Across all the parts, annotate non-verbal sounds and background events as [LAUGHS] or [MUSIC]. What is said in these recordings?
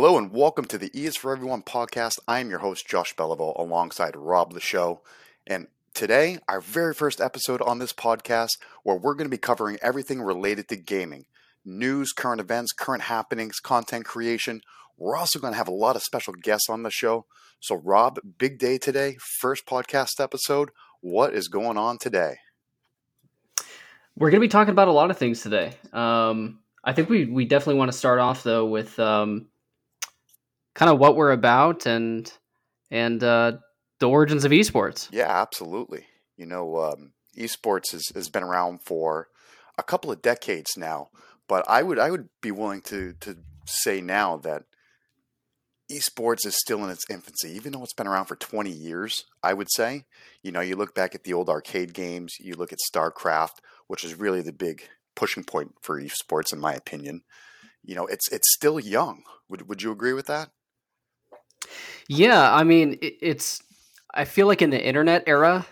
Hello and welcome to the E is for Everyone podcast. I am your host, Josh Beliveau, alongside Rob the Show. And today, our very first episode on this podcast, where we're going to be covering everything related to gaming news, current events, current happenings, content creation. We're also going to have a lot of special guests on the show. So, Rob, big day today, first podcast episode. What is going on today? We're going to be talking about a lot of things today. Um, I think we, we definitely want to start off, though, with. Um, kind of what we're about and and uh, the origins of esports. Yeah, absolutely. You know, um, esports has, has been around for a couple of decades now, but I would I would be willing to to say now that esports is still in its infancy, even though it's been around for 20 years. I would say, you know, you look back at the old arcade games, you look at StarCraft, which is really the big pushing point for esports, in my opinion. You know, it's it's still young. Would would you agree with that? Yeah, I mean, it, it's. I feel like in the internet era,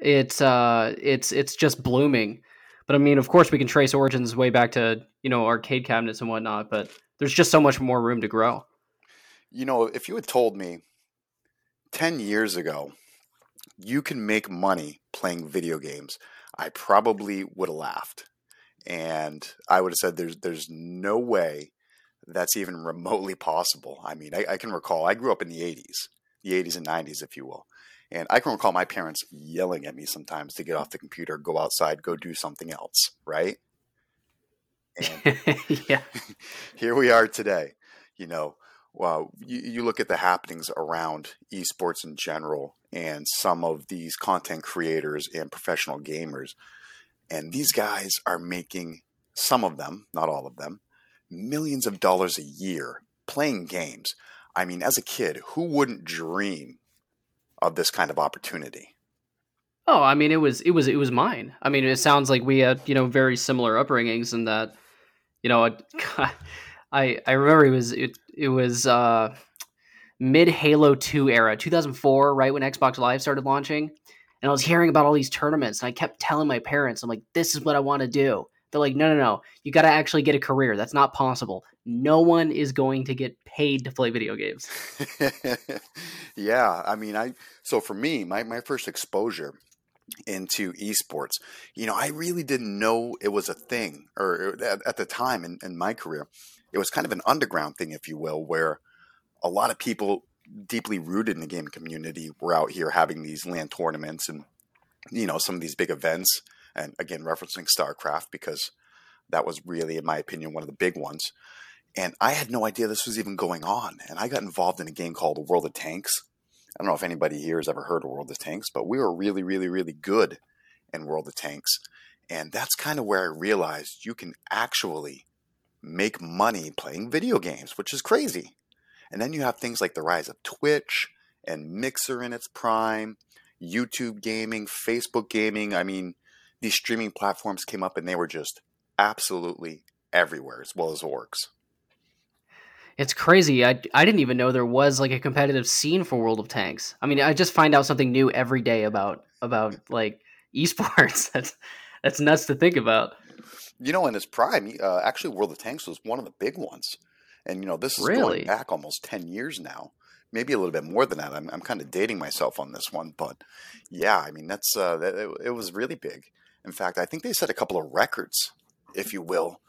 it's uh, it's it's just blooming. But I mean, of course, we can trace origins way back to you know arcade cabinets and whatnot. But there's just so much more room to grow. You know, if you had told me ten years ago you can make money playing video games, I probably would have laughed, and I would have said, "There's there's no way that's even remotely possible. I mean, I, I, can recall, I grew up in the 80s, the 80s and 90s, if you will. And I can recall my parents yelling at me sometimes to get off the computer, go outside, go do something else, right? And [LAUGHS] yeah. [LAUGHS] here we are today. You know, well, you, you look at the happenings around esports in general and some of these content creators and professional gamers. And these guys are making some of them, not all of them, millions of dollars a year playing games. I mean, as a kid, who wouldn't dream of this kind of opportunity? Oh, I mean, it was it was it was mine. I mean, it sounds like we had you know very similar upbringings, and that you know, [LAUGHS] I I remember it was it it was uh, mid Halo Two era, two thousand four, right when Xbox Live started launching, and I was hearing about all these tournaments, and I kept telling my parents, I'm like, this is what I want to do. They're like, no, no, no. You got to actually get a career. That's not possible. No one is going to get paid to play video games. [LAUGHS] yeah, I mean, I so for me, my my first exposure into esports, you know, I really didn't know it was a thing, or uh, at, at the time in, in my career, it was kind of an underground thing, if you will, where a lot of people deeply rooted in the gaming community were out here having these LAN tournaments and you know some of these big events and again referencing StarCraft because that was really, in my opinion, one of the big ones. And I had no idea this was even going on. And I got involved in a game called World of Tanks. I don't know if anybody here has ever heard of World of Tanks, but we were really, really, really good in World of Tanks. And that's kind of where I realized you can actually make money playing video games, which is crazy. And then you have things like the rise of Twitch and Mixer in its prime, YouTube gaming, Facebook gaming. I mean, these streaming platforms came up and they were just absolutely everywhere as well as orgs. It's crazy. I, I didn't even know there was like a competitive scene for World of Tanks. I mean, I just find out something new every day about about like esports. [LAUGHS] that's that's nuts to think about. You know, in its prime, uh, actually, World of Tanks was one of the big ones, and you know, this is really? going back almost ten years now, maybe a little bit more than that. I'm I'm kind of dating myself on this one, but yeah, I mean, that's uh, that, it, it was really big. In fact, I think they set a couple of records, if you will,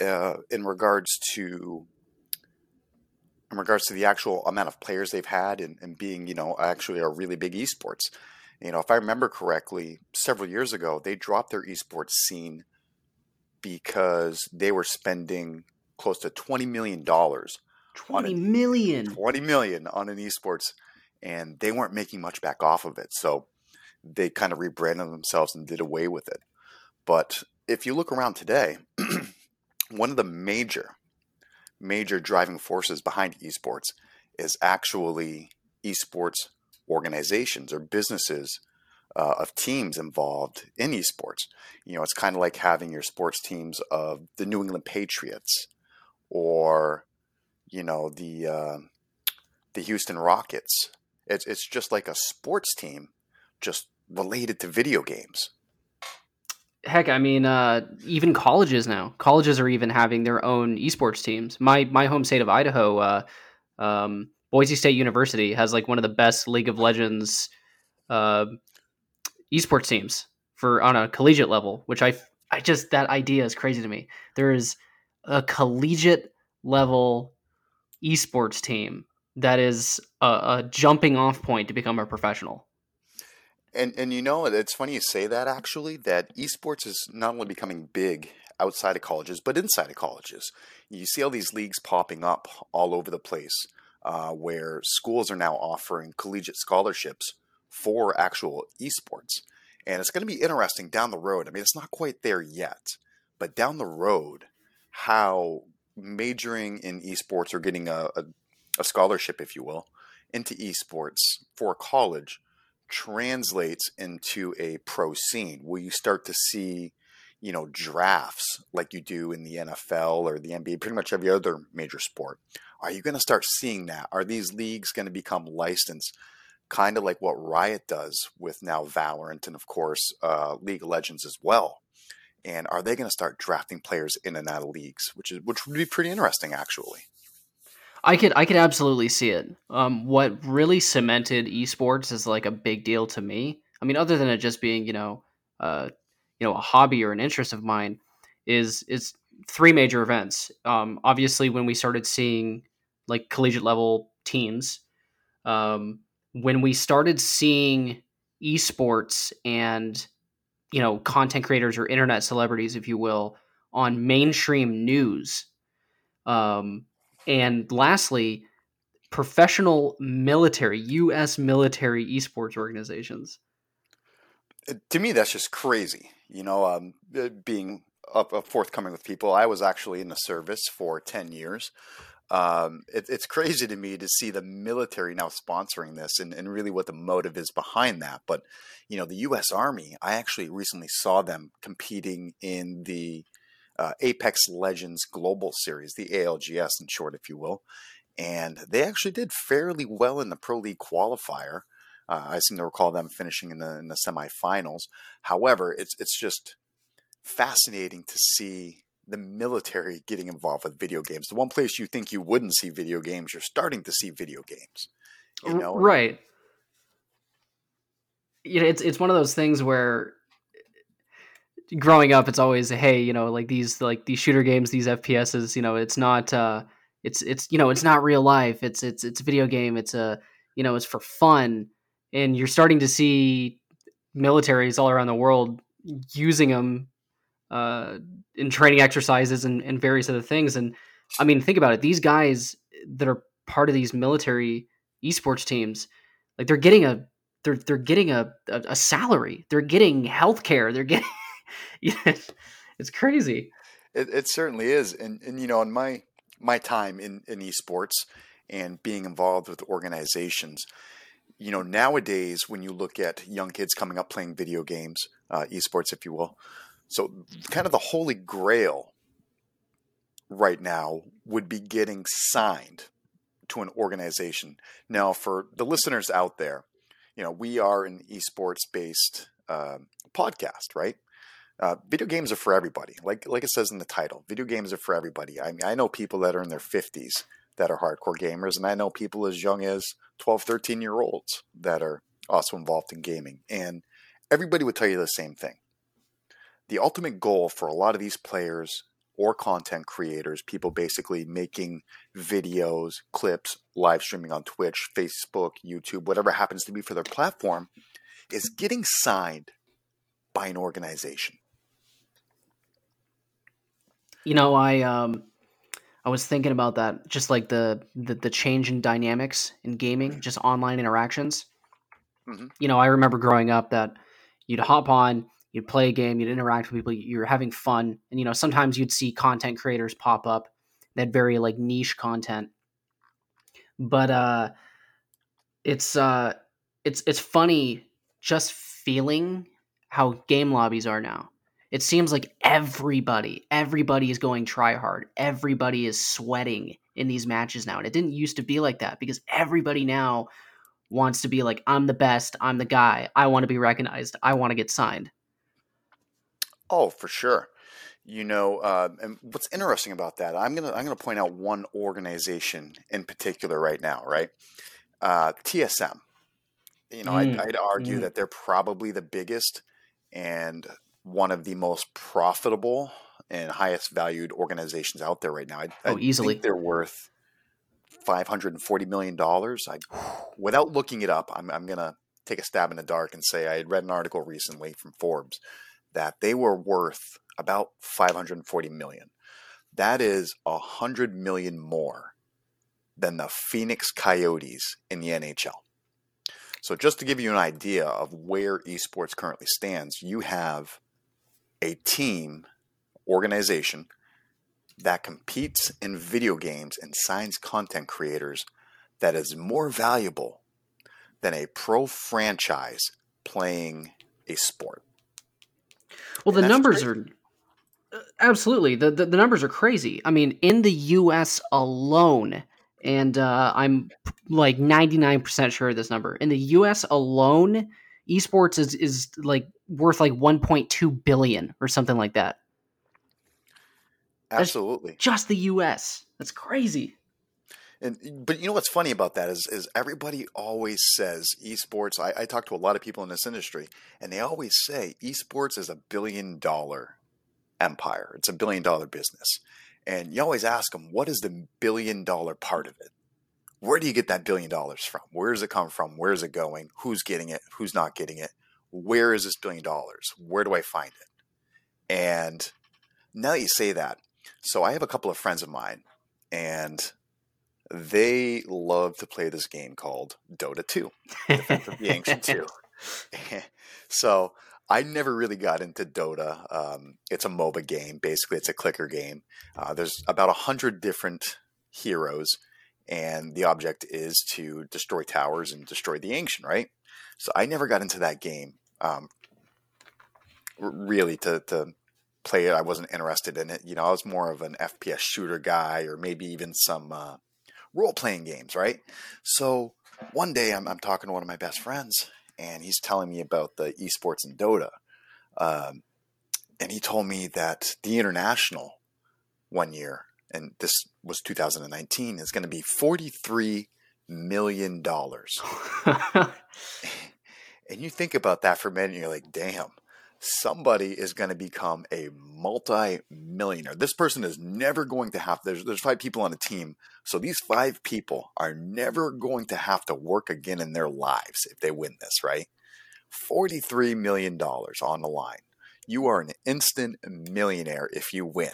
uh, in regards to in regards to the actual amount of players they've had and, and being, you know, actually a really big esports. You know, if I remember correctly, several years ago, they dropped their esports scene because they were spending close to twenty million dollars. Twenty million. Twenty million on an esports, and they weren't making much back off of it. So they kind of rebranded themselves and did away with it. But if you look around today, [CLEARS THROAT] one of the major, major driving forces behind esports is actually esports organizations or businesses uh, of teams involved in esports. You know, it's kind of like having your sports teams of the New England Patriots or, you know, the uh, the Houston Rockets. It's it's just like a sports team just related to video games. heck, I mean, uh, even colleges now. Colleges are even having their own esports teams. My my home state of Idaho, uh, um, Boise State University has like one of the best League of Legends uh, esports teams for on a collegiate level, which I I just that idea is crazy to me. There is a collegiate level esports team that is a, a jumping off point to become a professional. And and you know it's funny you say that actually that esports is not only becoming big outside of colleges but inside of colleges. You see all these leagues popping up all over the place uh, where schools are now offering collegiate scholarships for actual esports. And it's going to be interesting down the road. I mean, it's not quite there yet, but down the road, how majoring in esports or getting a, a, a scholarship, if you will, into esports for college translates into a pro scene? Where you start to see you know drafts like you do in the NFL or the NBA pretty much every other major sport? Are you going to start seeing that? Are these leagues going to become licensed kind of like what Riot does with now Valorant and of course uh, League of Legends as well? And are they going to start drafting players in and out of leagues which is which would be pretty interesting actually I could I could absolutely see it. Um, what really cemented esports is like a big deal to me. I mean, other than it just being you know, uh, you know, a hobby or an interest of mine, is is three major events. Um, obviously, when we started seeing like collegiate level teams, um, when we started seeing esports and you know content creators or internet celebrities, if you will, on mainstream news. Um, and lastly, professional military, U.S. military esports organizations. Uh, to me, that's just crazy. You know, um, uh, being up, up forthcoming with people. I was actually in the service for 10 years. Um, it, it's crazy to me to see the military now sponsoring this and, and really what the motive is behind that. But, you know, the U.S. Army, I actually recently saw them competing in the uh, Apex Legends Global Series, the ALGS in short, if you will. And they actually did fairly well in the Pro League qualifier. Uh, I seem to recall them finishing in the in the semifinals. However, it's it's just fascinating to see the military getting involved with video games. The one place you think you wouldn't see video games, you're starting to see video games. You know, right? You know, it's it's one of those things where growing up, it's always hey, you know, like these like these shooter games, these FPSs. You know, it's not uh, it's it's you know, it's not real life. It's it's it's a video game. It's a you know, it's for fun, and you're starting to see militaries all around the world using them uh, in training exercises and, and various other things. And I mean, think about it. These guys that are part of these military esports teams, like they're getting a they're they're getting a, a, a salary. They're getting health care. They're getting [LAUGHS] [LAUGHS] yeah, it's crazy. It, it certainly is, and and you know, in my my time in in esports and being involved with organizations, you know, nowadays when you look at young kids coming up playing video games, uh, esports, if you will, so kind of the holy grail right now would be getting signed to an organization. Now, for the listeners out there, you know, we are an esports based uh, podcast, right? Uh, video games are for everybody. Like like it says in the title, video games are for everybody. I mean, I know people that are in their 50s that are hardcore gamers, and I know people as young as 12, 13 year olds that are also involved in gaming. And everybody would tell you the same thing. The ultimate goal for a lot of these players or content creators, people basically making videos, clips, live streaming on Twitch, Facebook, YouTube, whatever happens to be for their platform, is getting signed by an organization you know, I um, I was thinking about that, just like the the, the change in dynamics in gaming, mm-hmm. just online interactions. Mm-hmm. You know, I remember growing up that you'd hop on, you'd play a game, you'd interact with people, you're having fun, and you know, sometimes you'd see content creators pop up that very like niche content. But uh, it's uh, it's it's funny just feeling how game lobbies are now it seems like everybody, everybody is going try hard. Everybody is sweating in these matches now. And it didn't used to be like that because everybody now wants to be like, I'm the best, I'm the guy, I want to be recognized, I want to get signed. Oh, for sure. You know, uh, and what's interesting about that, I'm gonna I'm gonna point out one organization in particular right now, right? Uh, TSM. You know, I'd, Mm, I'd argue mm. that they're probably the biggest and one of the most profitable and highest valued organizations out there right now. I, I Oh, think easily. they're worth five hundred and forty million dollars. I, without looking it up, I'm I'm gonna take a stab in the dark and say I had read an article recently from Forbes that they were worth about 540 million. That is a hundred million more than the Phoenix Coyotes in the NHL. So just to give you an idea of where esports currently stands, you have a team organization that competes in video games and signs content creators that is more valuable than a pro franchise playing a sport. Well, the And that's numbers crazy. are uh, absolutely the, the the numbers are crazy. I mean, in the U.S. alone, and uh, I'm like 99 percent sure of this number. In the U.S. alone, esports is is like worth like 1.2 billion or something like that. That's Absolutely. just the U.S. That's crazy. And but you know what's funny about that is is everybody always says esports. I, I talk to a lot of people in this industry, and they always say esports is a billion dollar empire. It's a billion dollar business, and you always ask them, "What is the billion dollar part of it? Where do you get that billion dollars from? Where does it come from? Where is it going? Who's getting it? Who's not getting it? Where is this billion dollars? Where do I find it?" And now that you say that, so I have a couple of friends of mine, and they love to play this game called Dota 2, Defense of the Ancient 2. [LAUGHS] [LAUGHS] so I never really got into Dota. Um, it's a MOBA game. Basically, it's a clicker game. Uh, there's about a hundred different heroes, and the object is to destroy towers and destroy the ancient. Right. So I never got into that game. Um, really, to to play it, I wasn't interested in it. You know, I was more of an FPS shooter guy, or maybe even some uh, role playing games. Right. So one day I'm, I'm talking to one of my best friends and he's telling me about the esports in Dota. Um, and he told me that the international one year, and this was 2019, is going to be $43 million. [LAUGHS] And you think about that for a minute and you're like, damn, somebody is going to become a multi-millionaire. This person is never going to have, there's, there's five people on a team. So these five people are never going to have to work again in their lives if they win this, right? $43 million on the line. You are an instant millionaire if you win.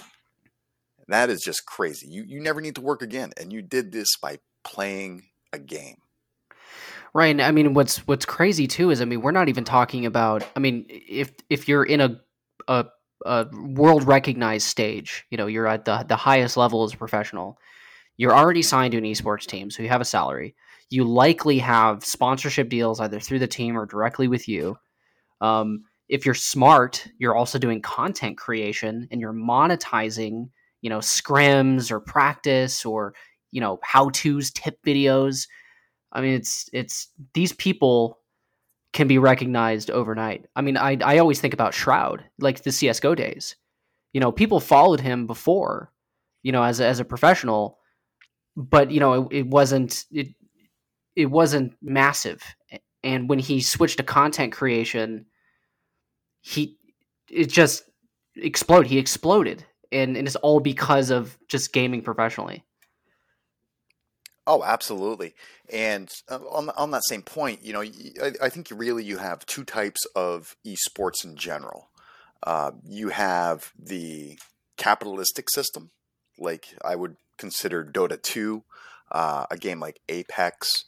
That is just crazy. You, you never need to work again. And you did this by playing a game. Right. I mean, what's what's crazy too is, I mean, we're not even talking about. I mean, if if you're in a a, a world recognized stage, you know, you're at the the highest level as a professional. You're already signed to an esports team, so you have a salary. You likely have sponsorship deals either through the team or directly with you. Um, if you're smart, you're also doing content creation and you're monetizing, you know, scrims or practice or you know how tos, tip videos. I mean, it's it's these people can be recognized overnight. I mean, I I always think about Shroud, like the CS:GO days. You know, people followed him before, you know, as a, as a professional, but you know, it, it wasn't it it wasn't massive. And when he switched to content creation, he it just exploded. He exploded, and, and it's all because of just gaming professionally. Oh, absolutely. And uh, on on that same point, you know, I, I think really you have two types of esports in general. Uh, you have the capitalistic system, like I would consider Dota 2, uh, a game like Apex.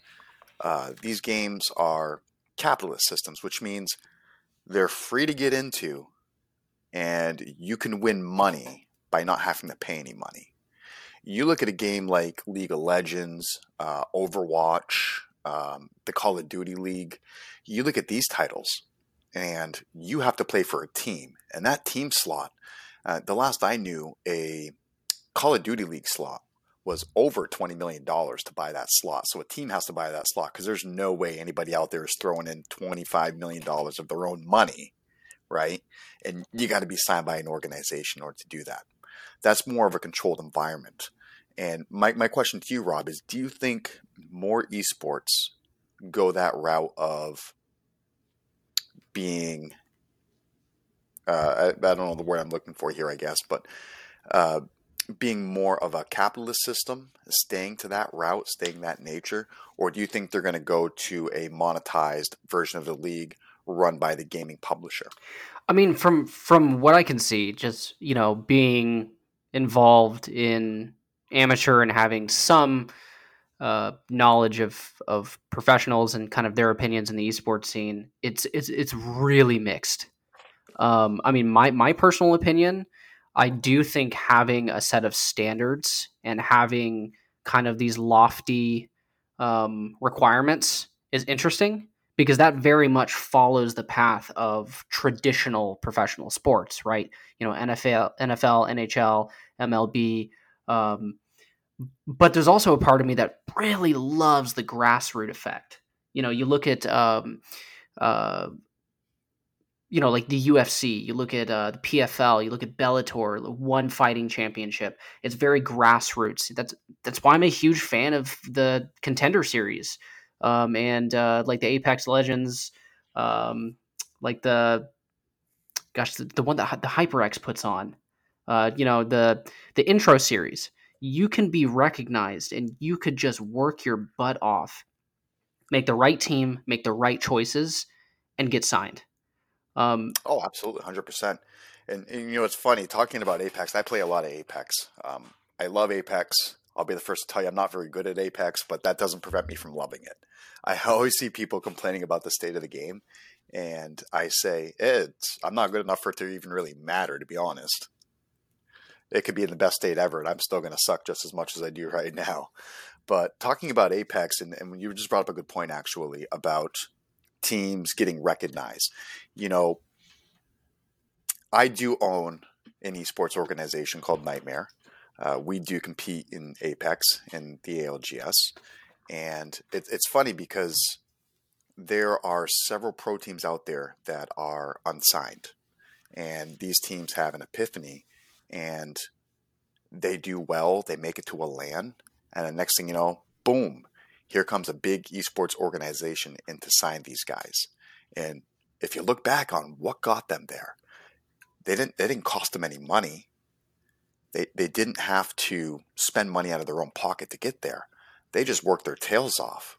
Uh, these games are capitalist systems, which means they're free to get into, and you can win money by not having to pay any money you look at a game like League of Legends, uh, Overwatch, um, the Call of Duty League, you look at these titles and you have to play for a team. And that team slot, uh, the last I knew, a Call of Duty League slot was over $20 million to buy that slot. So a team has to buy that slot because there's no way anybody out there is throwing in $25 million of their own money right? And you got to be signed by an organization in order to do that. That's more of a controlled environment. And my, my question to you, Rob, is do you think more esports go that route of being, uh, I, I, don't know the word I'm looking for here, I guess, but uh, being more of a capitalist system, staying to that route, staying that nature? Or do you think they're going to go to a monetized version of the league run by the gaming publisher? I mean, from from what I can see, just you know, being involved in amateur and having some uh, knowledge of of professionals and kind of their opinions in the esports scene, it's it's it's really mixed. Um, I mean, my my personal opinion, I do think having a set of standards and having kind of these lofty um, requirements is interesting because that very much follows the path of traditional professional sports, right? You know, NFL, NFL, NHL, MLB. Um, but there's also a part of me that really loves the grassroots effect. You know, you look at, um, uh, you know, like the UFC, you look at uh, the PFL, you look at Bellator, one fighting championship. It's very grassroots. That's that's why I'm a huge fan of the Contender Series, um, and uh, like the Apex Legends, um, like the gosh, the, the one that the HyperX puts on. Uh, you know, the the intro series you can be recognized and you could just work your butt off, make the right team, make the right choices, and get signed. Um, oh, absolutely, hundred percent. And, and, you know, it's funny talking about Apex. I play a lot of Apex. Um, I love Apex. I'll be the first to tell you I'm not very good at Apex, but that doesn't prevent me from loving it. I [LAUGHS] always see people complaining about the state of the game, and I say it's I'm not good enough for it to even really matter, to be honest it could be in the best state ever, and I'm still going to suck just as much as I do [LAUGHS] right now. But talking about Apex, and, and you just brought up a good point actually about teams getting recognized. You know, I do own an esports organization called Nightmare. Uh, we do compete in Apex and the ALGS, and it, it's funny because there are several pro teams out there that are unsigned, and these teams have an epiphany and they do well, they make it to a LAN, and the next thing you know, boom, here comes a big esports organization in to sign these guys. And if you look back on what got them there, they didn't they didn't cost them any money. They they didn't have to spend money out of their own pocket to get there. They just worked their tails off,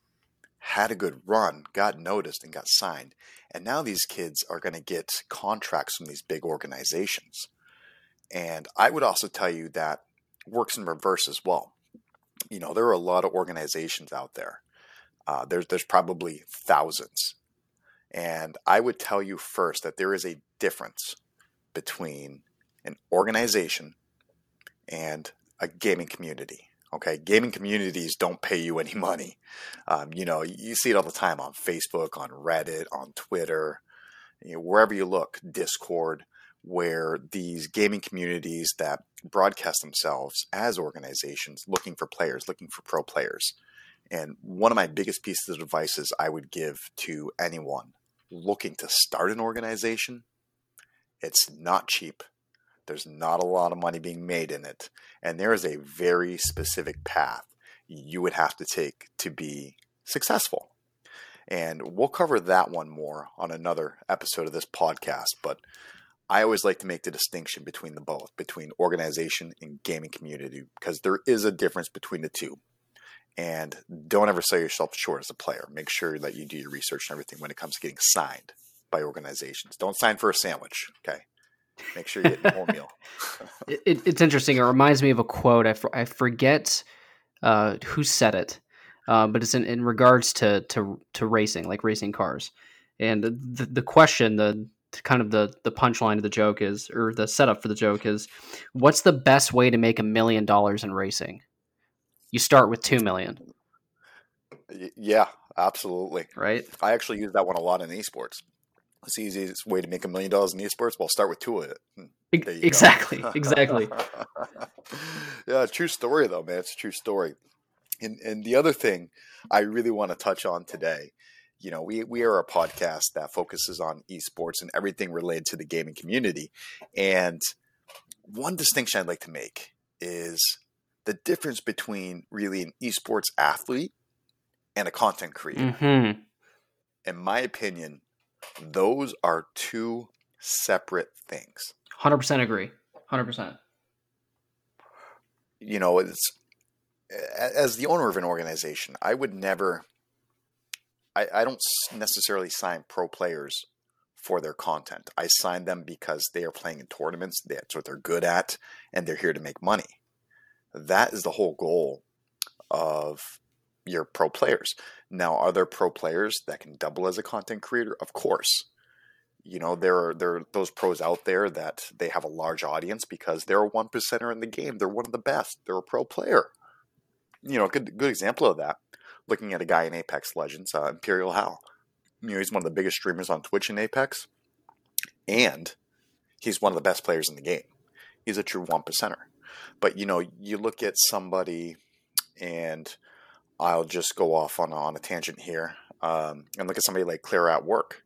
had a good run, got noticed and got signed. And now these kids are going to get contracts from these big organizations. And I would also tell you that works in reverse as well. You know, there are a lot of organizations out there. Uh, there's there's probably thousands, and I would tell you first that there is a difference between an organization and a gaming community. Okay, gaming communities don't pay you any [LAUGHS] money. Um, you know, you see it all the time on Facebook, on Reddit, on Twitter, you know, wherever you look, Discord where these gaming communities that broadcast themselves as organizations looking for players, looking for pro players. And one of my biggest pieces of advice is I would give to anyone looking to start an organization. It's not cheap. There's not a lot of money being made in it. And there is a very specific path you would have to take to be successful. And we'll cover that one more on another episode of this podcast. But I always like to make the distinction between the both, between organization and gaming community, because there is a difference between the two. And don't ever sell yourself short as a player. Make sure that you do your research and everything when it comes to getting signed by organizations. Don't sign for a sandwich, okay? Make sure you get your [LAUGHS] whole meal. it, it, it's interesting. It reminds me of a quote. I, for, I forget uh, who said it, uh, but it's in, in regards to, to to racing, like racing cars. And the, the, the question, the kind of the the punchline of the joke is, or the setup for the joke is, what's the best way to make a million dollars in racing? You start with two million. Yeah, absolutely. Right. I actually use that one a lot in esports. It's the easiest way to make a million dollars in esports. Well, start with two of it. Exactly. [LAUGHS] exactly. [LAUGHS] yeah, true story though, man. It's a true story. And and the other thing I really want to touch on today You know, we we are a podcast that focuses on esports and everything related to the gaming community. And one distinction I'd like to make is the difference between really an esports athlete and a content creator. Mm-hmm. In my opinion, those are two separate things. 100% agree. 100%. You know, it's as the owner of an organization, I would never I, I don't necessarily sign pro players for their content. I sign them because they are playing in tournaments, that's what they're good at, and they're here to make money. That is the whole goal of your pro players. Now, are there pro players that can double as a content creator? Of course. You know, there are there are those pros out there that they have a large audience because they're a one percenter in the game. They're one of the best. They're a pro player. You know, a good good example of that. Looking at a guy in Apex Legends, uh, Imperial Hal. You know, he's one of the biggest streamers on Twitch in Apex, and he's one of the best players in the game. He's a true one percenter. But you know, you look at somebody, and I'll just go off on a, on a tangent here um, and look at somebody like Claire at Work.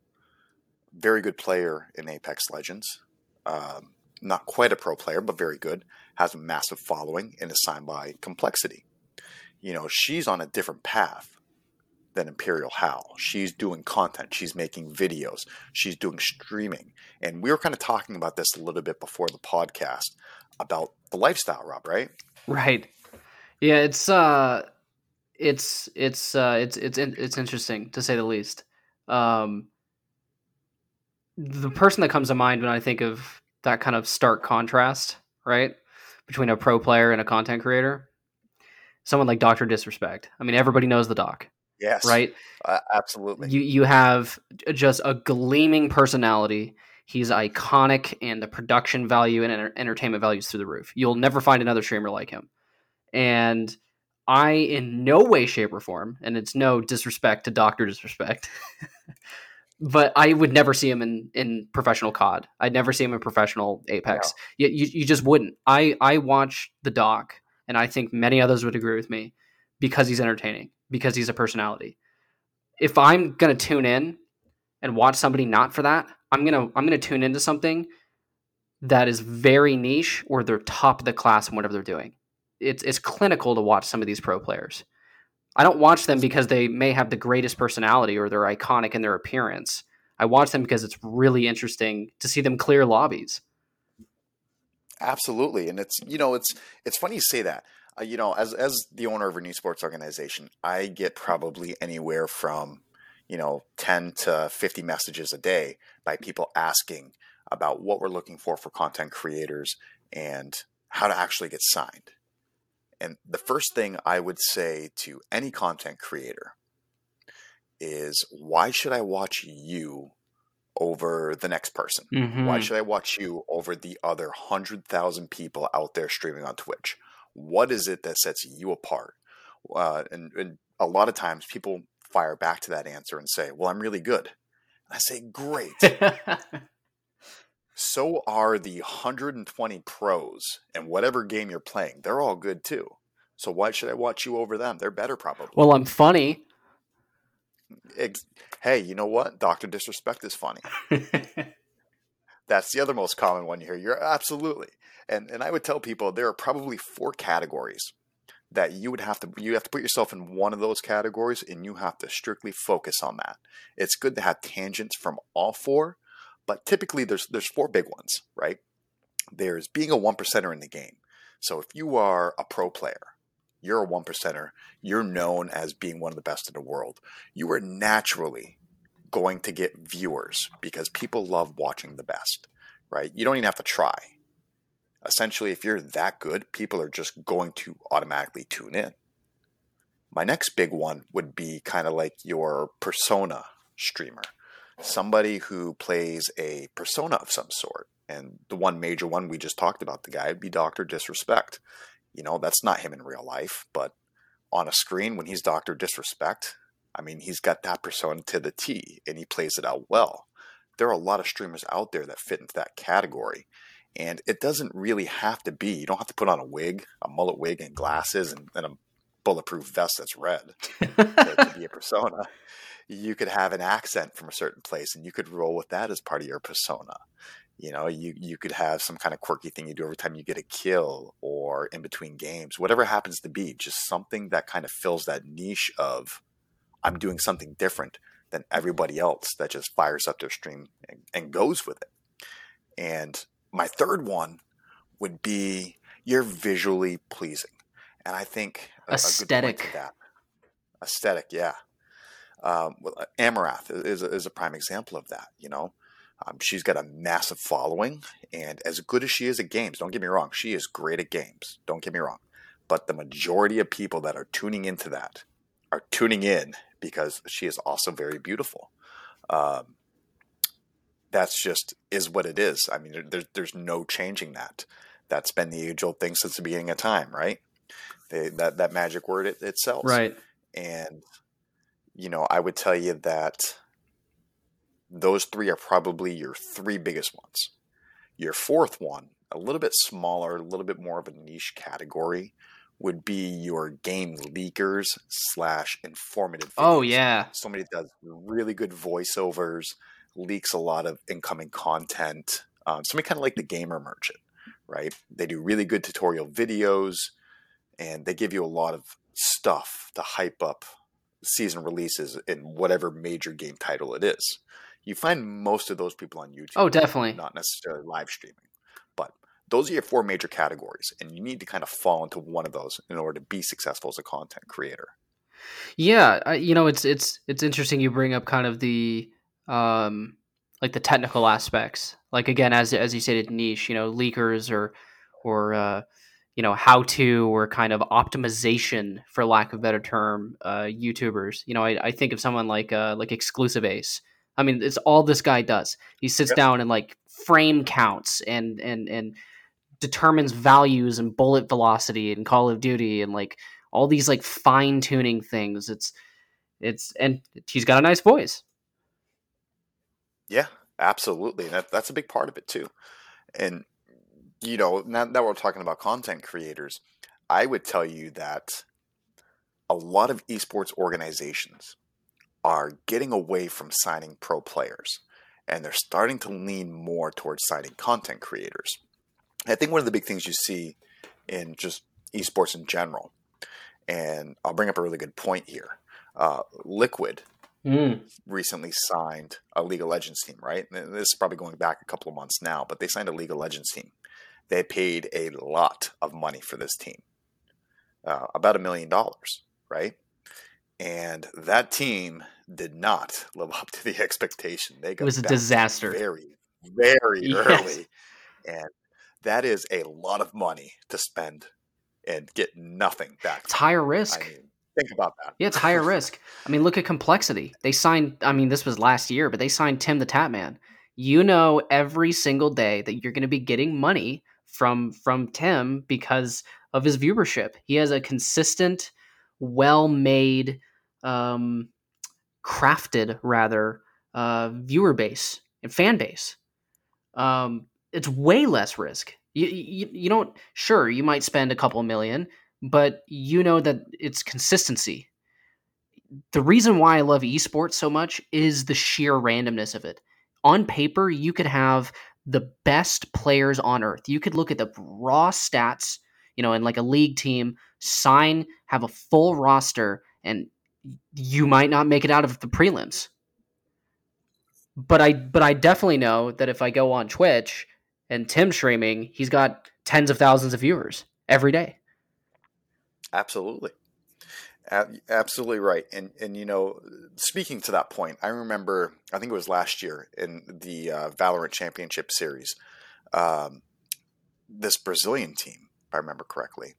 Very good player in Apex Legends. Um, not quite a pro player, but very good. Has a massive following and is signed by Complexity. You know, she's on a different path than Imperial Hal. She's doing content, she's making videos, she's doing streaming. And we were kind of talking about this a little bit before the podcast about the lifestyle, Rob, right? Right. Yeah, it's uh it's it's uh it's it's it's interesting to say the least. Um the person that comes to mind when I think of that kind of stark contrast, right? Between a pro player and a content creator. Someone like Dr. Disrespect. I mean, everybody knows the doc. Yes. Right? Uh, absolutely. You you have just a gleaming personality. He's iconic and the production value and enter- entertainment values through the roof. You'll never find another streamer like him. And I, in no way, shape, or form, and it's no disrespect to Doctor Disrespect, [LAUGHS] but I would never see him in in professional COD. I'd never see him in professional Apex. No. You, you, you just wouldn't. I I watch the doc, and I think many others would agree with me because he's entertaining, because he's a personality. If I'm gonna tune in and watch somebody not for that, I'm gonna I'm gonna tune into something that is very niche or they're top of the class in whatever they're doing. It's it's clinical to watch some of these pro players. I don't watch them because they may have the greatest personality or they're iconic in their appearance. I watch them because it's really interesting to see them clear lobbies. Absolutely, and it's you know it's it's funny you say that. Uh, you know, as as the owner of an esports organization, I get probably anywhere from you know 10 to 50 messages a day by people asking about what we're looking for for content creators and how to actually get signed. And the first thing I would say to any content creator is why should I watch you over the next person? Mm-hmm. Why should I watch you over the other 100,000 people out there streaming on Twitch? What is it that sets you apart? Uh, and, and a lot of times people fire back to that answer and say, Well, I'm really good. I say, Great. [LAUGHS] so are the 120 pros in whatever game you're playing. They're all good too. So why should I watch you over them? They're better, probably. Well, I'm funny. hey, you know what? Doctor Disrespect is funny. [LAUGHS] That's the other most common one you hear. You're absolutely. And and I would tell people there are probably four categories that you would have to you have to put yourself in one of those categories and you have to strictly focus on that. It's good to have tangents from all four, but typically there's there's four big ones, right? There's being a one percenter in the game. So if you are a pro player, you're a one percenter, you're known as being one of the best in the world. You are naturally going to get viewers because people love watching the best, right? You don't even have to try essentially, if you're that good, people are just going to automatically tune in. My next big one would be kind of like your persona streamer, somebody who plays a persona of some sort. And the one major one we just talked about, the guy would be Dr. Disrespect. You know, that's not him in real life, but on a screen when he's Dr. Disrespect, I mean, he's got that persona to the T and he plays it out well. There are a lot of streamers out there that fit into that category. And it doesn't really have to be. You don't have to put on a wig, a mullet wig, and glasses, and, and a bulletproof vest that's red [LAUGHS] to, to be a persona. You could have an accent from a certain place and you could roll with that as part of your persona. You know, you, you could have some kind of quirky thing you do every time you get a kill or in between games, whatever happens to be, just something that kind of fills that niche of I'm doing something different than everybody else that just fires up their stream and, and goes with it. And my third one would be you're visually pleasing. And I think a, aesthetic. A that. Aesthetic, yeah. Um, well, uh, is, is a prime example of that. You know, um, she's got a massive following, and as good as she is at games, don't get me wrong, she is great at games. Don't get me wrong, but the majority of people that are tuning into that are tuning in because she is also very beautiful. Um, that's just is what it is. I mean, there's there's no changing that. That's been the age old thing since the beginning of time, right? They, that that magic word it, itself, right? And you know, I would tell you that those three are probably your three biggest ones. Your fourth one, a little bit smaller, a little bit more of a niche category, would be your game leakers slash informative. Videos. Oh yeah, somebody does really good voiceovers, leaks a lot of incoming content. Um, somebody kind of like the gamer merchant, right? They do really good tutorial videos, and they give you a lot of stuff to hype up season releases in whatever major game title it is. You find most of those people on YouTube. Oh, definitely. Not necessarily live streaming But those are your four major categories and you need to kind of fall into one of those in order to be successful as a content creator yeah you know it's it's it's interesting you bring up kind of the um like the technical aspects like again as as you stated niche you know leakers or or uh you know how to or kind of optimization for lack of a better term uh youtubers you know i, I think of someone like uh like XclusiveAce i mean it's all this guy does he sits yep. down and like frame counts and and and determines values and bullet velocity and Call of Duty and like all these like fine tuning things. It's it's and he's got a nice voice. Yeah, absolutely. That that's a big part of it too. And you know, now that we're talking about content creators, I would tell you that a lot of esports organizations are getting away from signing pro players and they're starting to lean more towards signing content creators. I think one of the big things you see in just esports in general, and I'll bring up a really good point here. Uh, Liquid mm. recently signed a League of Legends team, right? And this is probably going back a couple of months now, but they signed a League of Legends team. They paid a lot of money for this team, uh, about a million dollars, right? And that team did not [LAUGHS] live up to the expectation. They got it was a disaster, very, very [LAUGHS] yes. early, and that is a lot of money to spend and get nothing back. It's higher risk. I mean, think about that. Yeah, it's higher risk. I mean, look at complexity. They signed. I mean, this was last year, but they signed Tim the Tatman. You know, every single day that you're going to be getting money from from Tim because of his viewership. He has a consistent, well-made, um, crafted rather uh, viewer base and fan base. Um, it's way less risk. You, you you don't sure you might spend a couple million, but you know that it's consistency. The reason why I love esports so much is the sheer randomness of it. On paper, you could have the best players on earth. You could look at the raw stats, you know, in like a league team, sign, have a full roster, and you might not make it out of the prelims. But I but I definitely know that if I go on Twitch and Tim streaming, he's got tens of thousands of viewers every day. Absolutely. Absolutely right. And and you know, speaking to that point, I remember I think it was last year in the uh, Valorant Championship Series, um, this Brazilian team, if I remember correctly,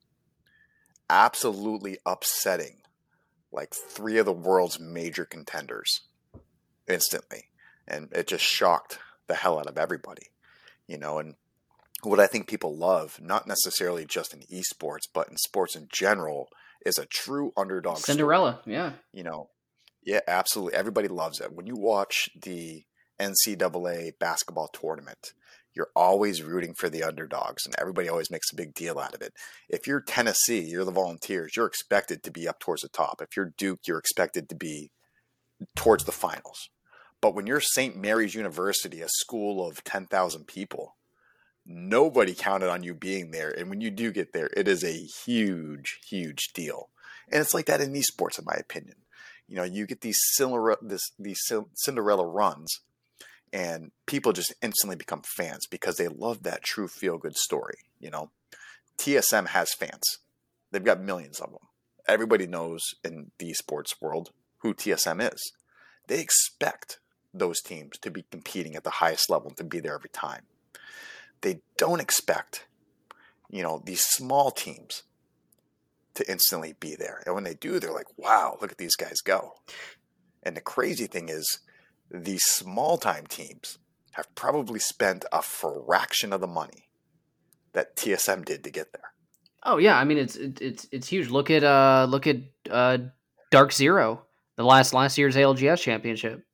absolutely upsetting like three of the world's major contenders instantly, and it just shocked the hell out of everybody you know, and what I think people love, not necessarily just in esports, but in sports in general, is a true underdog. Cinderella, story. yeah. You know, yeah, absolutely. Everybody loves it. When you watch the NCAA basketball tournament, you're always rooting for the underdogs, and everybody always makes a big deal out of it. If you're Tennessee, you're the Volunteers, you're expected to be up towards the top. If you're Duke, you're expected to be towards the finals. But when you're St. Mary's University, a school of 10,000 people, nobody counted on you being there. And when you do get there, it is a huge, huge deal. And it's like that in esports, in my opinion. You know, you get these Cinderella, this, these Cinderella runs, and people just instantly become fans because they love that true feel good story. You know, TSM has fans, they've got millions of them. Everybody knows in the esports world who TSM is. They expect those teams to be competing at the highest level and to be there every time. They don't expect, you know, these small teams to instantly be there. And when they do, they're like, wow, look at these guys go. And the crazy thing is, these small time teams have probably spent a fraction of the money that TSM did to get there. Oh yeah, I mean it's it's it's huge. Look at uh look at uh Dark Zero, the last last year's ALGS championship.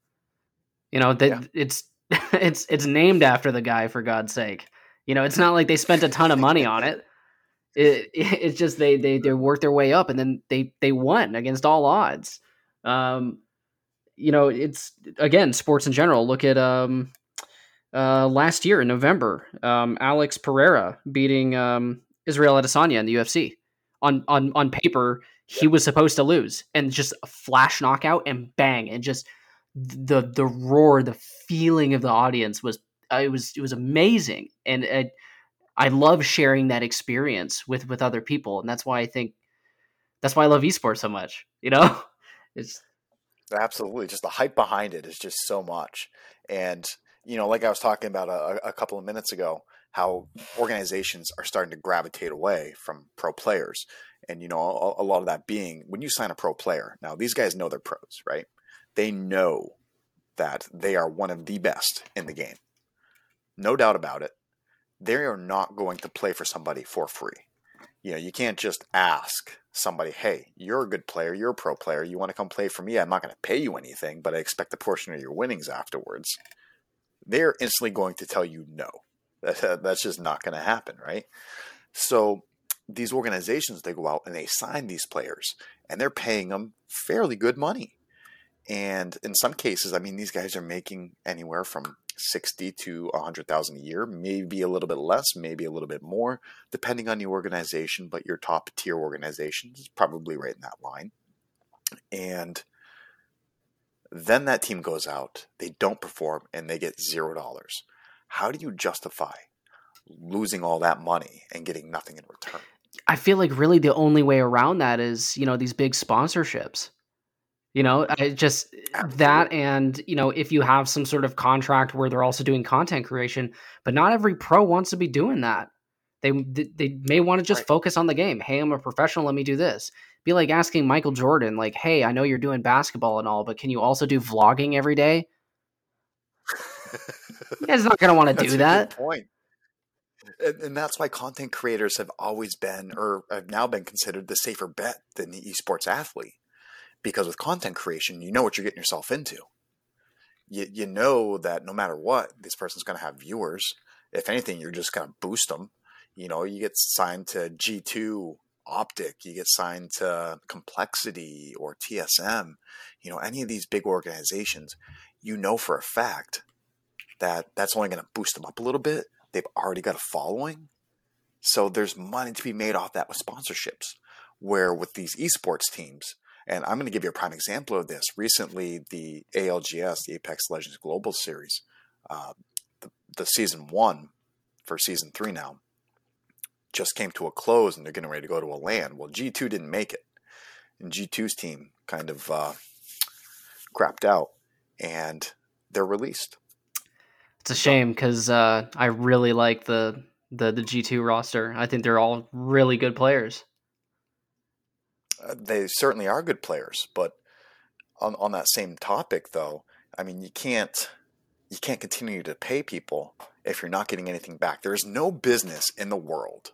You know, that yeah. it's [LAUGHS] it's it's named after the guy for God's sake. You know, it's not like they spent a ton of money on it. It, [LAUGHS] it's just they they they worked their way up and then they they won against all odds. Um, you know, it's again sports in general. Look at um, uh, last year in November, um, Alex Pereira beating um, Israel Adesanya in the UFC. On on on paper, he was supposed to lose, and just a flash knockout and bang, and just the the roar, the feeling of the audience was Uh, it was it was amazing, and it, I love sharing that experience with with other people, and that's why I think that's why I love esports so much. You know, [LAUGHS] it's absolutely just the hype behind it is just so much, and you know, like I was talking about a, a couple of minutes ago, how organizations are starting to gravitate away from pro players, and you know, a, a lot of that being when you sign a pro player. Now, these guys know they're pros, right? they know that they are one of the best in the game. No doubt about it. They are not going to play for somebody for free. You know, you can't just ask somebody, hey, you're a good player, you're a pro player, you want to come play for me? I'm not going to pay you anything, but I expect a portion of your winnings afterwards. They're instantly going to tell you no. [LAUGHS] That's just not going to happen, right? So these organizations, they go out and they sign these players and they're paying them fairly good money. And in some cases, I mean, these guys are making anywhere from 60 to 100,000 a year, maybe a little bit less, maybe a little bit more, depending on the organization, but your top tier organization is probably right in that line. And then that team goes out, they don't perform, and they get zero dollars. How do you justify losing all that money and getting nothing in return? I feel like really the only way around that is, you know, these big sponsorships. You know, I just Absolutely. that and, you know, if you have some sort of contract where they're also doing content creation, but not every pro wants to be doing that. They they may want to just right. focus on the game. Hey, I'm a professional, let me do this. Be like asking Michael Jordan like, "Hey, I know you're doing basketball and all, but can you also do vlogging every day?" He's not going to want to do that. point. And, and, that's why content creators have always been, or have now been considered the safer bet than the esports athlete because with content creation, you know what you're getting yourself into. You, you know that no matter what, this person's going to have viewers. If anything, you're just going to boost them. You know, you get signed to G2 Optic, you get signed to Complexity or TSM, you know, any of these big organizations, you know for a fact that that's only going to boost them up a little bit. They've already got a following. So there's money to be made off that with sponsorships. Where with these esports teams, and I'm going to give you a prime example of this. Recently, the ALGS, the Apex Legends Global Series, uh, the, the season one for season three now, just came to a close and they're getting ready to go to a LAN. Well, G2 didn't make it. And G2's team kind of uh, crapped out and they're released. It's a shame because uh, I really like the, the the G2 roster. I think they're all really good players. Uh, they certainly are good players, but on on that same topic though, I mean you can't you can't continue to pay people if you're not getting anything back. There is no business in the world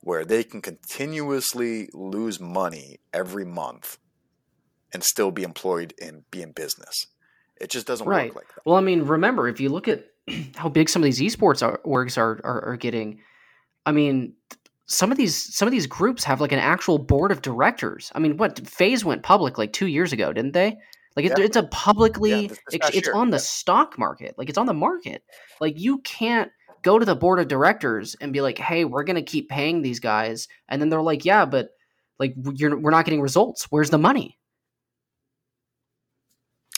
where they can continuously lose money every month and still be employed and be in business. It just doesn't right. work like that. Well, I mean, remember if you look at [CLEARS THROAT] how big some of these esports are, orgs are, are, are getting, I mean, some of these some of these groups have like an actual board of directors. I mean, what FaZe went public like two years ago, didn't they? Like it, Yeah. it's a publicly, Yeah, it's, it's on the yeah. stock market. Like it's on the market. Like you can't go to the board of directors and be like, "Hey, we're gonna keep paying these guys," and then they're like, "Yeah, but like you're we're not getting results. Where's the money?"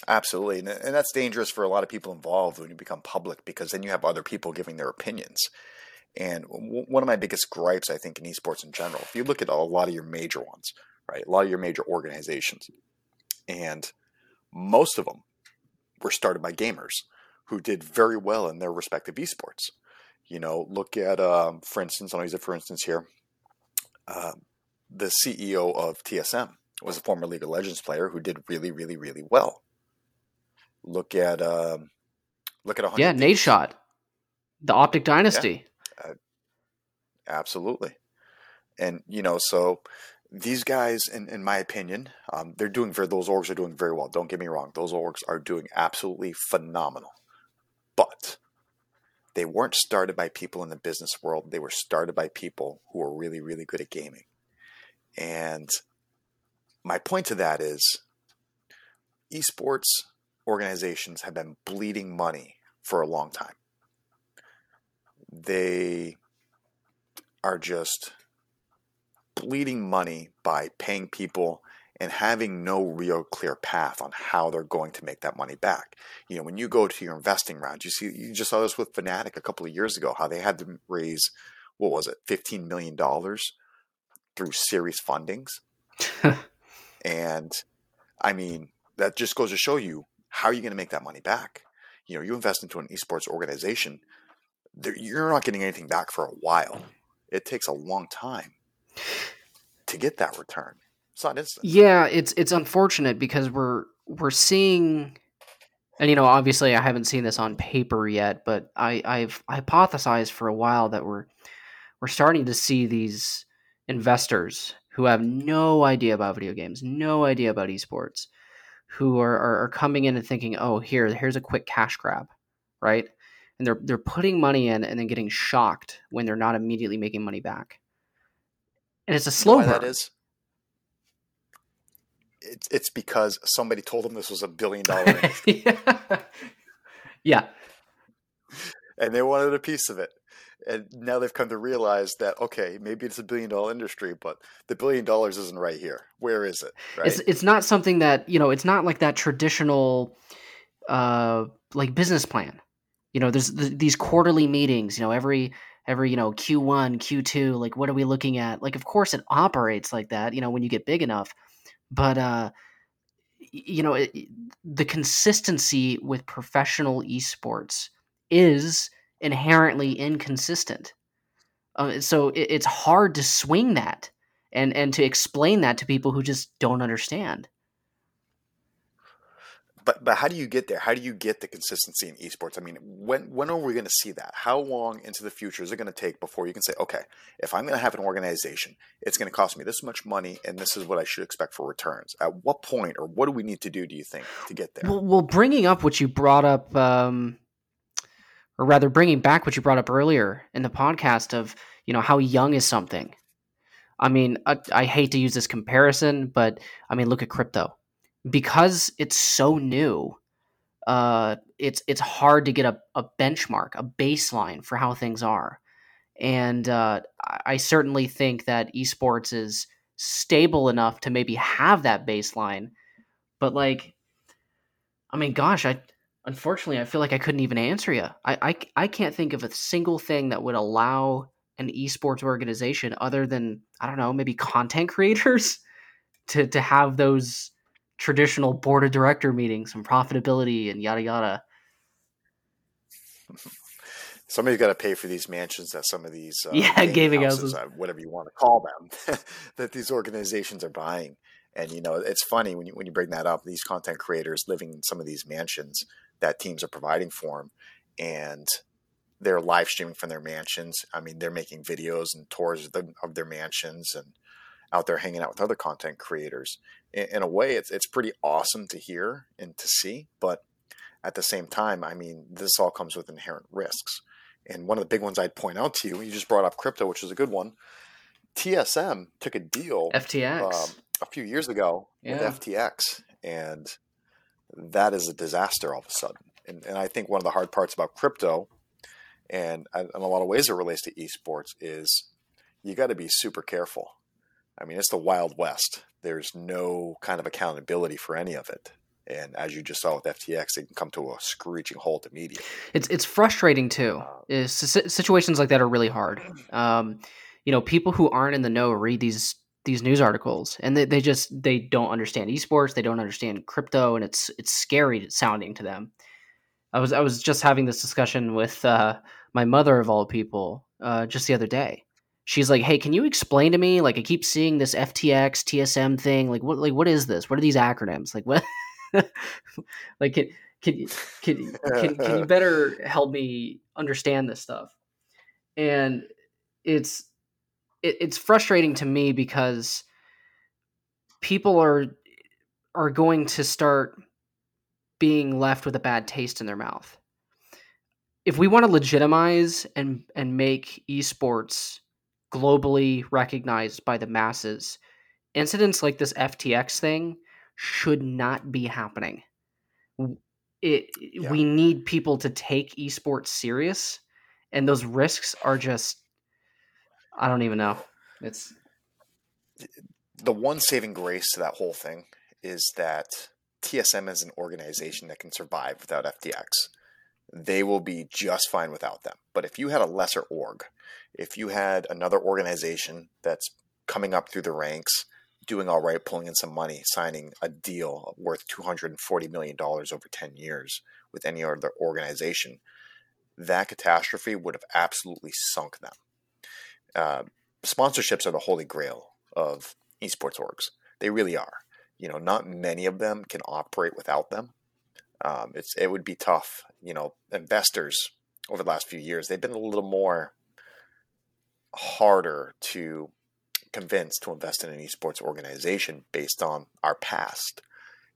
Absolutely, and, and that's dangerous for a lot of people involved when you become public because then you have other people giving their opinions. And w- one of my biggest gripes, I think, in esports in general, if you look at a lot of your major ones, right, a lot of your major organizations, and most of them were started by gamers who did very well in their respective esports. You know, look at, um, for instance, I'll use it for instance here. Uh, the CEO of TSM was a former League of Legends player who did really, really, really well. Look at um, look at 100 Yeah, Nadeshot the Optic Dynasty. Absolutely. And, you know, so these guys, in, in my opinion, um, they're doing very, those orgs are doing very well. Don't get me wrong. Those orgs are doing absolutely phenomenal. But they weren't started by people in the business world. They were started by people who were really, really good at gaming. And my point to that is esports organizations have been bleeding money for a long time. They are just bleeding money by paying people and having no real clear path on how they're going to make that money back. You know, when you go to your investing round, you see you just saw this with Fnatic a couple of years ago, how they had to raise what was it, fifteen million dollars through series fundings. [LAUGHS] and I mean, that just goes to show you how are you going to make that money back? You know, you invest into an esports organization, you're not getting anything back for a while. It takes a long time to get that return. It's not instant. Yeah, it's it's unfortunate because we're we're seeing, and you know, obviously I haven't seen this on paper yet, but I I've hypothesized for a while that we're we're starting to see these investors who have no idea about video games, no idea about esports, who are are, are coming in and thinking, oh, here here's a quick cash grab, right? And they're they're putting money in and then getting shocked when they're not immediately making money back. And it's a You know slow burn. that is? It's, it's because somebody told them this was a billion dollar [LAUGHS] industry yeah. [LAUGHS] yeah. and they wanted a piece of it. And now they've come to realize that, okay, maybe it's a billion dollar industry, but the billion dollars isn't right here. Where is it? Right? It's it's not something that, you know, it's not like that traditional uh like business plan. You know, there's th- these quarterly meetings, you know, every every, you know, Q1, Q2, like what are we looking at? Like of course it operates like that, you know, when you get big enough. But uh you know, it, the consistency with professional esports is inherently inconsistent. Uh, so it, it's hard to swing that and and to explain that to people who just don't understand. But but how do you get there? How do you get the consistency in esports? I mean, when when are we going to see that? How long into the future is it going to take before you can say, okay, if I'm going to have an organization, it's going to cost me this much money, and this is what I should expect for returns? At what point, or what do we need to do? Do you think to get there? Well, well bringing up what you brought up, um, or rather, bringing back what you brought up earlier in the podcast of you know how young is something. I mean, I, I hate to use this comparison, but I mean, look at crypto because it's so new. Uh, it's it's hard to get a, a benchmark, a baseline for how things are, and uh, I, certainly think that esports is stable enough to maybe have that baseline, but like, I mean, gosh, I unfortunately I feel like I couldn't even answer you. I I, I can't think of a single thing that would allow an esports organization other than I don't know, maybe content [LAUGHS] creators to to have those traditional board of director meetings and profitability and yada yada. Somebody's got to pay for these mansions that some of these uh, [LAUGHS] Yeah, gaming houses. uh, whatever you want to call them, [LAUGHS] that these organizations are buying. And you know, it's funny when you when you bring that up. These content creators living in some of these mansions that teams are providing for them, and they're live streaming from their mansions. I mean, they're making videos and tours of, them, of their mansions and out there hanging out with other content creators. In, a way, it's it's pretty awesome to hear and to see, but at the same time, I mean, this all comes with inherent risks. And one of the big ones I'd point out to you, you just brought up crypto, which is a good one. TSM took a deal FTX. um, a few years ago Yeah. with FTX, and that is a disaster all of a sudden. And, and I think one of the hard parts about crypto, and in a lot of ways it relates to esports, is you got to be super careful. I mean, it's the Wild West. There's no kind of accountability for any of it. And as you just saw with FTX, it can come to a screeching halt immediately. It's it's frustrating too. Um, is situations like that are really hard. Um, you know, people who aren't in the know read these these news articles and they, they just they don't understand esports they don't understand crypto and it's it's scary sounding to them i was i was just having this discussion with uh, my mother of all people uh, just the other day she's like hey can you explain to me like i keep seeing this ftx tsm thing like what like what is this? What are these acronyms? Like what [LAUGHS] like can can, can can can you [LAUGHS] better help me understand this stuff? And it's it, it's frustrating to me because people are are going to start being left with a bad taste in their mouth. If we want to legitimize and and make esports globally recognized by the masses, incidents like this FTX thing should not be happening. It yeah. we need people to take esports serious and those risks are just I don't even know. It's the one saving grace to that whole thing is that TSM is an organization that can survive without FTX. They will be just fine without them. But if you had a lesser org, if you had another organization that's coming up through the ranks, doing all right, pulling in some money, signing a deal worth $240 million over 10 years with any other organization, that catastrophe would have absolutely sunk them uh, sponsorships are the holy grail of esports orgs. They really are. You know, not many of them can operate without them. Um, it's it would be tough. You know, investors over the last few years they've been a little more harder to convince to invest in an esports organization based on our past.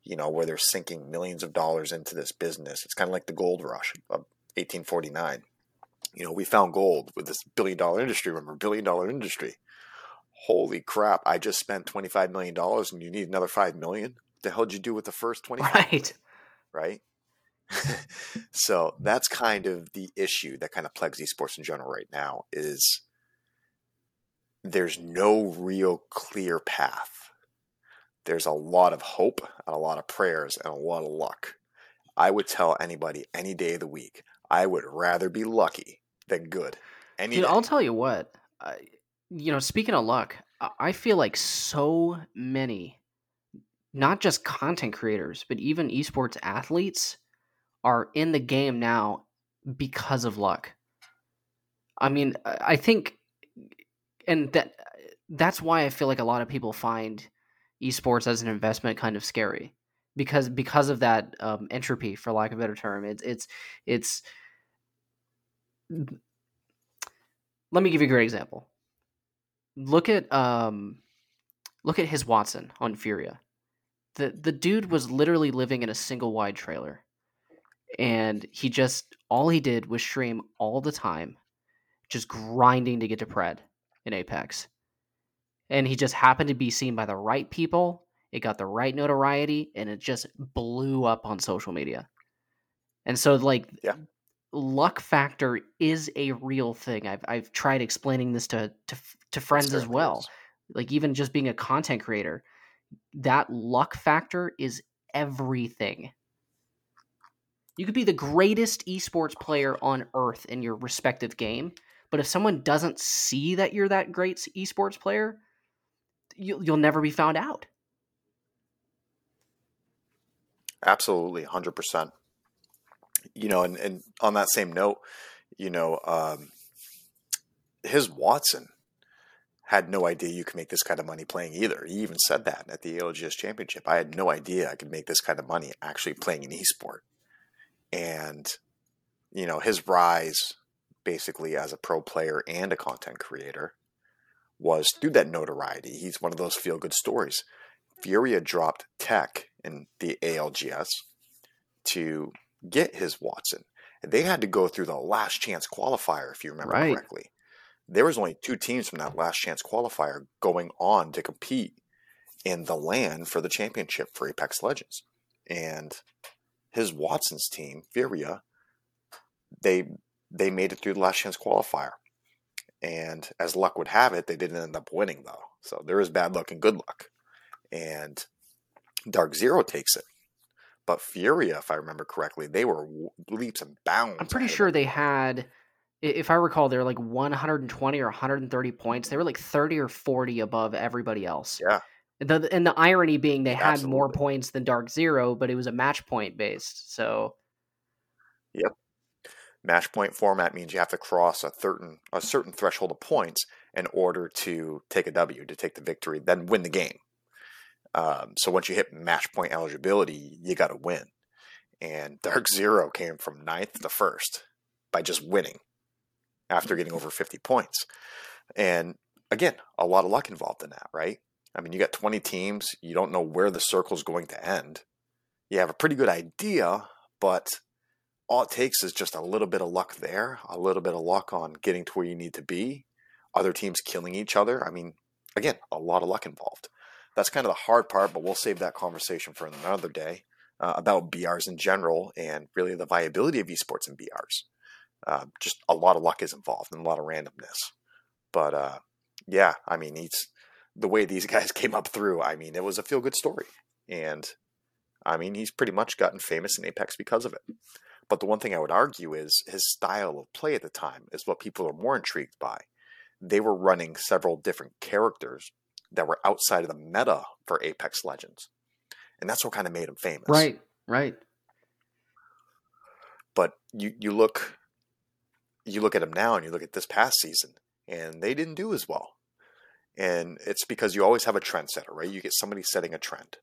You know, where they're sinking millions of dollars into this business. It's kind of like the gold rush of 1849 you know, we found gold with this billion dollar industry. Remember, billion dollar industry. Holy crap! I just spent twenty five million dollars, and you need another five million. What the hell did you do with the first twenty? Right. Right. [LAUGHS] so that's kind of the issue that kind of plagues esports in general right now is there's no real clear path. There's a lot of hope and a lot of prayers and a lot of luck. I would tell anybody any day of the week, I would rather be lucky than good. Any Dude, I'll tell you what. I, you know, speaking of luck, I feel like so many, not just content creators, but even esports athletes, are in the game now because of luck. I mean, I think, and that that's why I feel like a lot of people find esports as an investment kind of scary because because of that um, entropy, for lack of a better term. It's it's it's let me give you a great example. Look at um, look at Hiswattson on Furia. The the dude was literally living in a single wide trailer, and he just all he did was stream all the time, just grinding to get to pred in Apex, and he just happened to be seen by the right people. It got the right notoriety, and it just blew up on social media. And so, like, yeah luck factor is a real thing. I've I've tried explaining this to to, to friends as well. Is. Like even just being a content creator, that luck factor is everything. You could be the greatest esports player on earth in your respective game, but if someone doesn't see that you're that great esports player, you'll you'll never be found out. Absolutely, hundred percent you know, and, and on that same note, you know, um, Hiswattson had no idea you could make this kind of money playing either. He even said that at the ALGS championship. I had no idea I could make this kind of money actually playing an esport. And, you know, his rise basically as a pro player and a content creator was through that notoriety. He's one of those feel good stories. Furia dropped tech in the ALGS to get Hiswattson. And they had to go through the last chance qualifier, if you remember right. correctly. There was only two teams from that last chance qualifier going on to compete in the LAN for the championship for Apex Legends. And Hiswattson's team, Furia, they they made it through the last chance qualifier. And as luck would have it, they didn't end up winning though. So there is bad luck and good luck. And Dark Zero takes it. But Furia, if I remember correctly, they were leaps and bounds. I'm pretty sure they had, if I recall, they were like 120 or 130 points. They were like 30 or 40 above everybody else. Yeah. The, and the irony being they had Absolutely. more points than Dark Zero, but it was a match point based. So Yep. Match point format means you have to cross a certain a certain threshold of points in order to take a W, to take the victory, then win the game. Um, so once you hit match point eligibility, you got to win. And [LAUGHS] Dark Zero came from ninth to first by just winning after getting over 50 points. And again, a lot of luck involved in that, right? I mean, you got 20 teams, you don't know where the circle is going to end. You have a pretty good idea, but all it takes is just a little bit of luck there, a little bit of luck on getting to where you need to be, other teams killing each other. I mean, again, a lot of luck involved. That's kind of the hard part, but we'll save that conversation for another day uh, about BRs in general and really the viability of esports and BRs. Uh, just a lot of luck is involved and a lot of randomness. But uh, yeah, I mean, it's the way these [LAUGHS] guys came up through. I mean, it was a feel good story, and I mean, he's pretty much gotten famous in Apex because of it. But the one thing I would argue is his style of play at the time is what people are more intrigued by. They were running several different characters that were outside of the meta for Apex Legends. And that's what kind of made him famous. right, right. But you, you look you look at him now and you look at this past season and they didn't do as well. And it's because you always have a trendsetter, right? You get somebody setting a trend.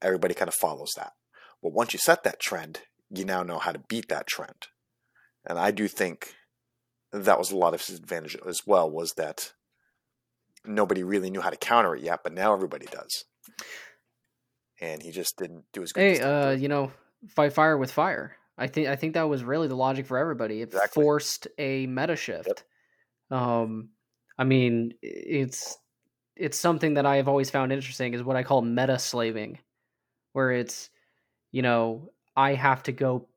Everybody kind of follows that. Well, once you set that trend, you now know how to beat that trend. And I do think that was a lot of his advantage as well, was that nobody really knew how to counter it yet, but now everybody does. And he just didn't do as good. Hey, uh, you know, fight fire with fire. I think I think that was really the logic for everybody. It Exactly. forced a meta shift. Um, I mean, it's it's something that I have always found interesting is what I call meta slaving, where it's you know I have to go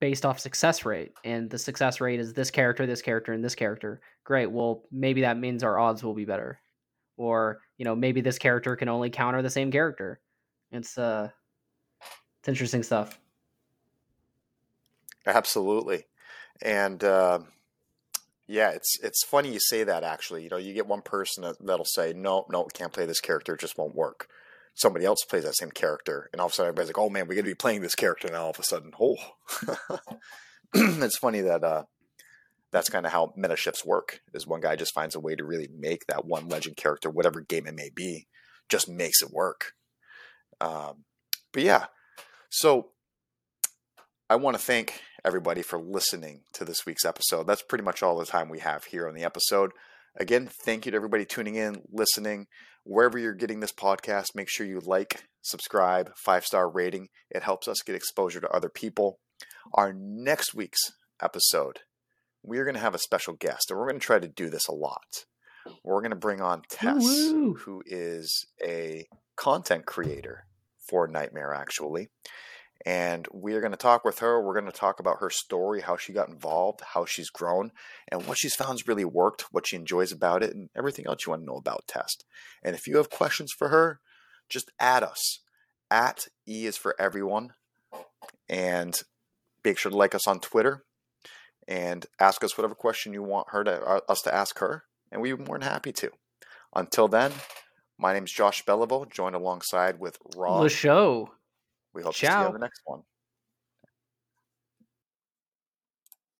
based off success rate, and the success rate is this character, this character, and this character. Great. Well, maybe that means our odds will be better, or you know maybe this character can only counter the same character. It's uh, it's interesting stuff. Absolutely, and uh, yeah, it's it's funny you say that. Actually, you know, you get one person that, that'll say, "No, no, can't play this character; it just won't work." Somebody else plays that same character, and all of a sudden, everybody's like, "Oh man, we're going to be playing this character now." All of a sudden, oh, [LAUGHS] it's funny that uh, that's kind of how meta shifts work. Is one guy just finds a way to really make that one legend character, whatever game it may be, just makes it work. Um, but yeah, so I want to thank everybody for listening to this week's episode. That's pretty much all the time we have here on the episode. Again, thank you to everybody tuning in, listening. Wherever you're getting this podcast, make sure you like, subscribe, five star rating. It helps us get exposure to other people. Our next week's episode, we're going to have a special guest, and we're going to try to do this a lot. We're going to bring on Tess, Woo-woo. who is a content creator for Nightmare, actually and we're going to talk with her. We're going to talk about her story, how she got involved, how she's grown, and what she's found's really worked, what she enjoys about it, and everything else you want to know about Test. And if you have questions for her, just add us at E is for everyone, and make sure to like us on Twitter and ask us whatever question you want her to uh, us to ask her, and we'd be more than happy to. Until then, my name is Josh Beliveau, joined alongside with Rob. The show. We hope to see you Ciao. on the next one.